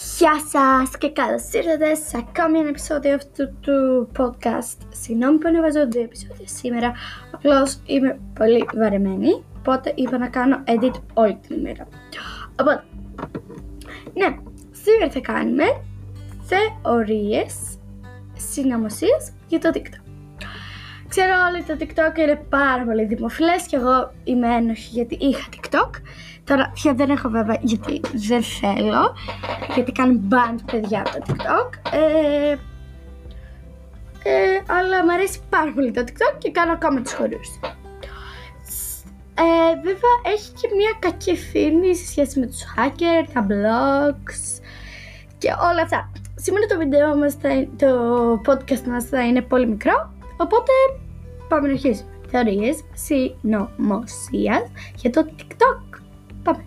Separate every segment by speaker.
Speaker 1: Γεια σας και καλώς ήρθατε σε ακόμη ένα επεισόδιο αυτού του podcast. Συγγνώμη που ανεβάζω δύο επεισόδια σήμερα, απλώς είμαι πολύ βαρεμένη, οπότε είπα να κάνω edit όλη την ημέρα. Οπότε, ναι, σήμερα θα κάνουμε θεωρίες συνωμοσίες για το TikTok. Ξέρω όλοι το TikTok είναι πάρα πολύ δημοφιλές και εγώ είμαι ένοχη γιατί είχα TikTok. Τώρα πια δεν έχω βέβαια γιατί δεν θέλω, γιατί κάνουν band παιδιά από το TikTok. Ε, ε, αλλά μου αρέσει πάρα πολύ το TikTok και κάνω ακόμα τους χορούς. Ε, βέβαια έχει και μια κακή φήμη σε σχέση με τους hackers, τα blogs και όλα αυτά. Σήμερα το βίντεο μας, θα, το podcast μας θα είναι πολύ μικρό, οπότε πάμε να αρχίσουμε. Θεωρίες συνωμοσίας για το TikTok. Πάμε.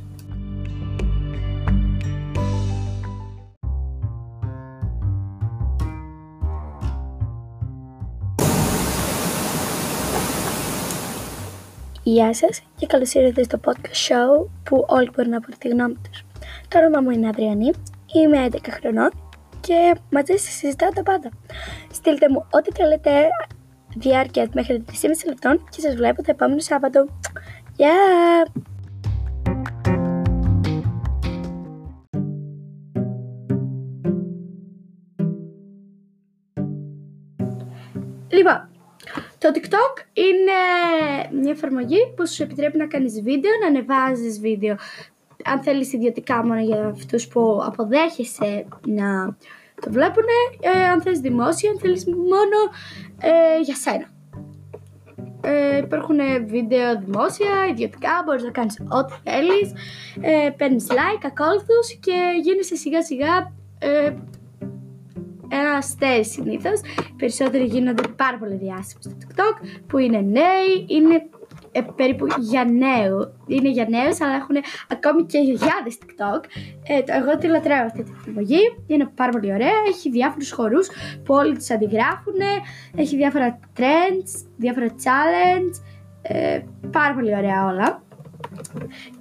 Speaker 1: Γεια σας και καλώς ήρθατε στο podcast show που όλοι μπορούν να πούν τη γνώμη τους. Το όνομα μου είναι Αδριανή, είμαι 11 χρονών και μαζί σας συζητάω τα πάντα. Στείλτε μου ό,τι θέλετε διάρκεια μέχρι 3,5 λεπτών και σας βλέπω το επόμενο Σάββατο. Γεια! Λοιπόν, το TikTok είναι μια εφαρμογή που σου επιτρέπει να κάνεις βίντεο, να ανεβάζεις βίντεο αν θέλεις ιδιωτικά μόνο για αυτούς που αποδέχεσαι να το βλέπουν, ε, αν θέλεις δημόσια, αν θέλεις μόνο ε, για σένα. Ε, υπάρχουν βίντεο δημόσια, ιδιωτικά, μπορείς να κάνεις ό,τι θέλεις, ε, παίρνεις like, ακόλουθους και γίνεσαι σιγά σιγά ε, ένας αστέρι συνήθως. Περισσότεροι γίνονται πάρα πολύ διάσημοι στο TikTok που είναι νέοι, είναι ε, περίπου για νέου. Είναι για νέους, αλλά έχουν ακόμη και γιαγιάδε TikTok. Ε, εγώ τη λατρεύω αυτή την εφαρμογή. Είναι πάρα πολύ ωραία. Έχει διάφορους χορούς που όλοι τους αντιγράφουν. Έχει διάφορα trends, διάφορα challenge. Ε, πάρα πολύ ωραία όλα.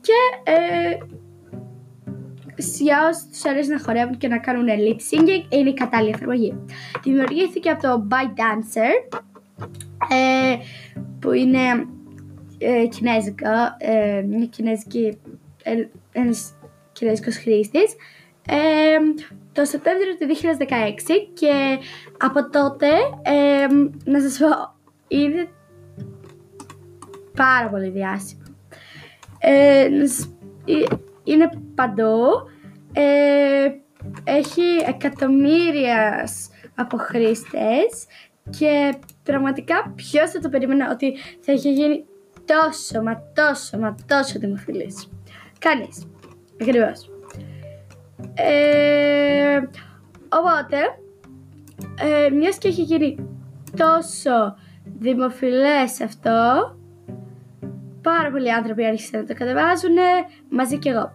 Speaker 1: Και ε, για όσους τους αρέσει να χορεύουν και να κάνουν lip singing, είναι η κατάλληλη εφαρμογή. Δημιουργήθηκε από το ByteDancer, ε, που είναι ε, κινέζικο, ε, μια κινέζικη, ε, ένας κινέζικος χρήστης, ε, το Σεπτέμβριο του 2016 και από τότε, ε, να σας πω, είναι πάρα πολύ διάσημο. Ε, είναι παντού. Ε, έχει εκατομμύρια από και πραγματικά ποιος θα το περίμενε ότι θα είχε γίνει τόσο, μα τόσο, μα τόσο δημοφιλής. Κανείς. Ακριβώς. Ε, οπότε, ε, μιας και έχει γίνει τόσο δημοφιλές αυτό, πάρα πολλοί άνθρωποι άρχισαν να το κατεβάζουν, μαζί και εγώ.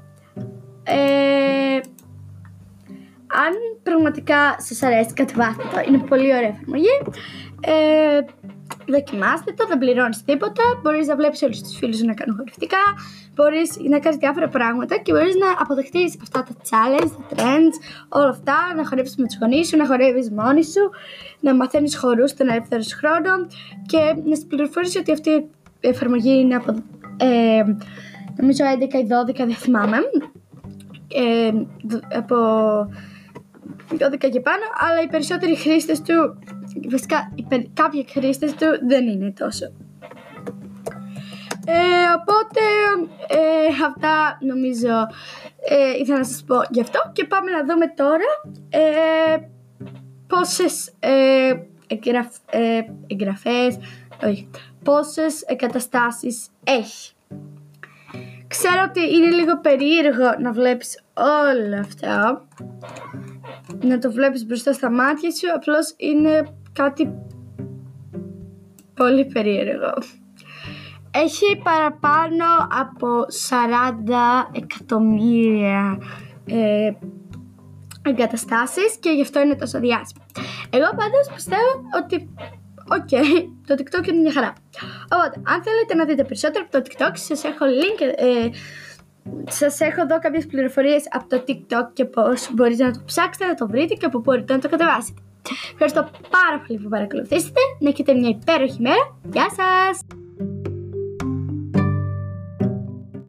Speaker 1: Ε, αν πραγματικά σας αρέσει, κατεβάστε το. Είναι πολύ ωραία εφαρμογή. Ε, δοκιμάστε το, δεν πληρώνεις τίποτα. Μπορείς να βλέπεις όλους τους φίλους σου να κάνουν χορευτικά. Μπορείς να κάνεις διάφορα πράγματα και μπορείς να αποδεχτείς αυτά τα challenge, τα trends, όλα αυτά. Να χορεύει με τους γονείς σου, να χορεύεις μόνη σου, να μαθαίνεις χορούς στον ελεύθερο χρόνο και να σου πληροφορήσει ότι αυτή η εφαρμογή είναι από. Ε, νομίζω 11 ή 12, δεν θυμάμαι ε, από 12 και πάνω, αλλά οι περισσότεροι χρήστες του, βασικά κάποιοι χρήστες του δεν είναι τόσο. Ε, οπότε ε, αυτά νομίζω ε, ήθελα να σας πω γι' αυτό και πάμε να δούμε τώρα ε, πόσες ε, εγγραφ, ε, εγγραφές, όχι, πόσες εγκαταστάσεις έχει. Ξέρω ότι είναι λίγο περίεργο να βλέπεις όλα αυτά. Να το βλέπεις μπροστά στα μάτια σου, απλώς είναι κάτι πολύ περίεργο. Έχει παραπάνω από 40 εκατομμύρια ε, εγκαταστάσεις και γι' αυτό είναι τόσο διάσημο. Εγώ πάντως πιστεύω ότι OK, okay, το TikTok είναι μια χαρά. Οπότε, αν θέλετε να δείτε περισσότερο από το TikTok, σας έχω link ε, σας έχω εδώ κάποιες πληροφορίες από το TikTok και πώς μπορείτε να το ψάξετε, να το βρείτε και από πού μπορείτε να το κατεβάσετε. Ευχαριστώ πάρα πολύ που παρακολουθήσατε. Να έχετε μια υπέροχη μέρα. Γεια σας!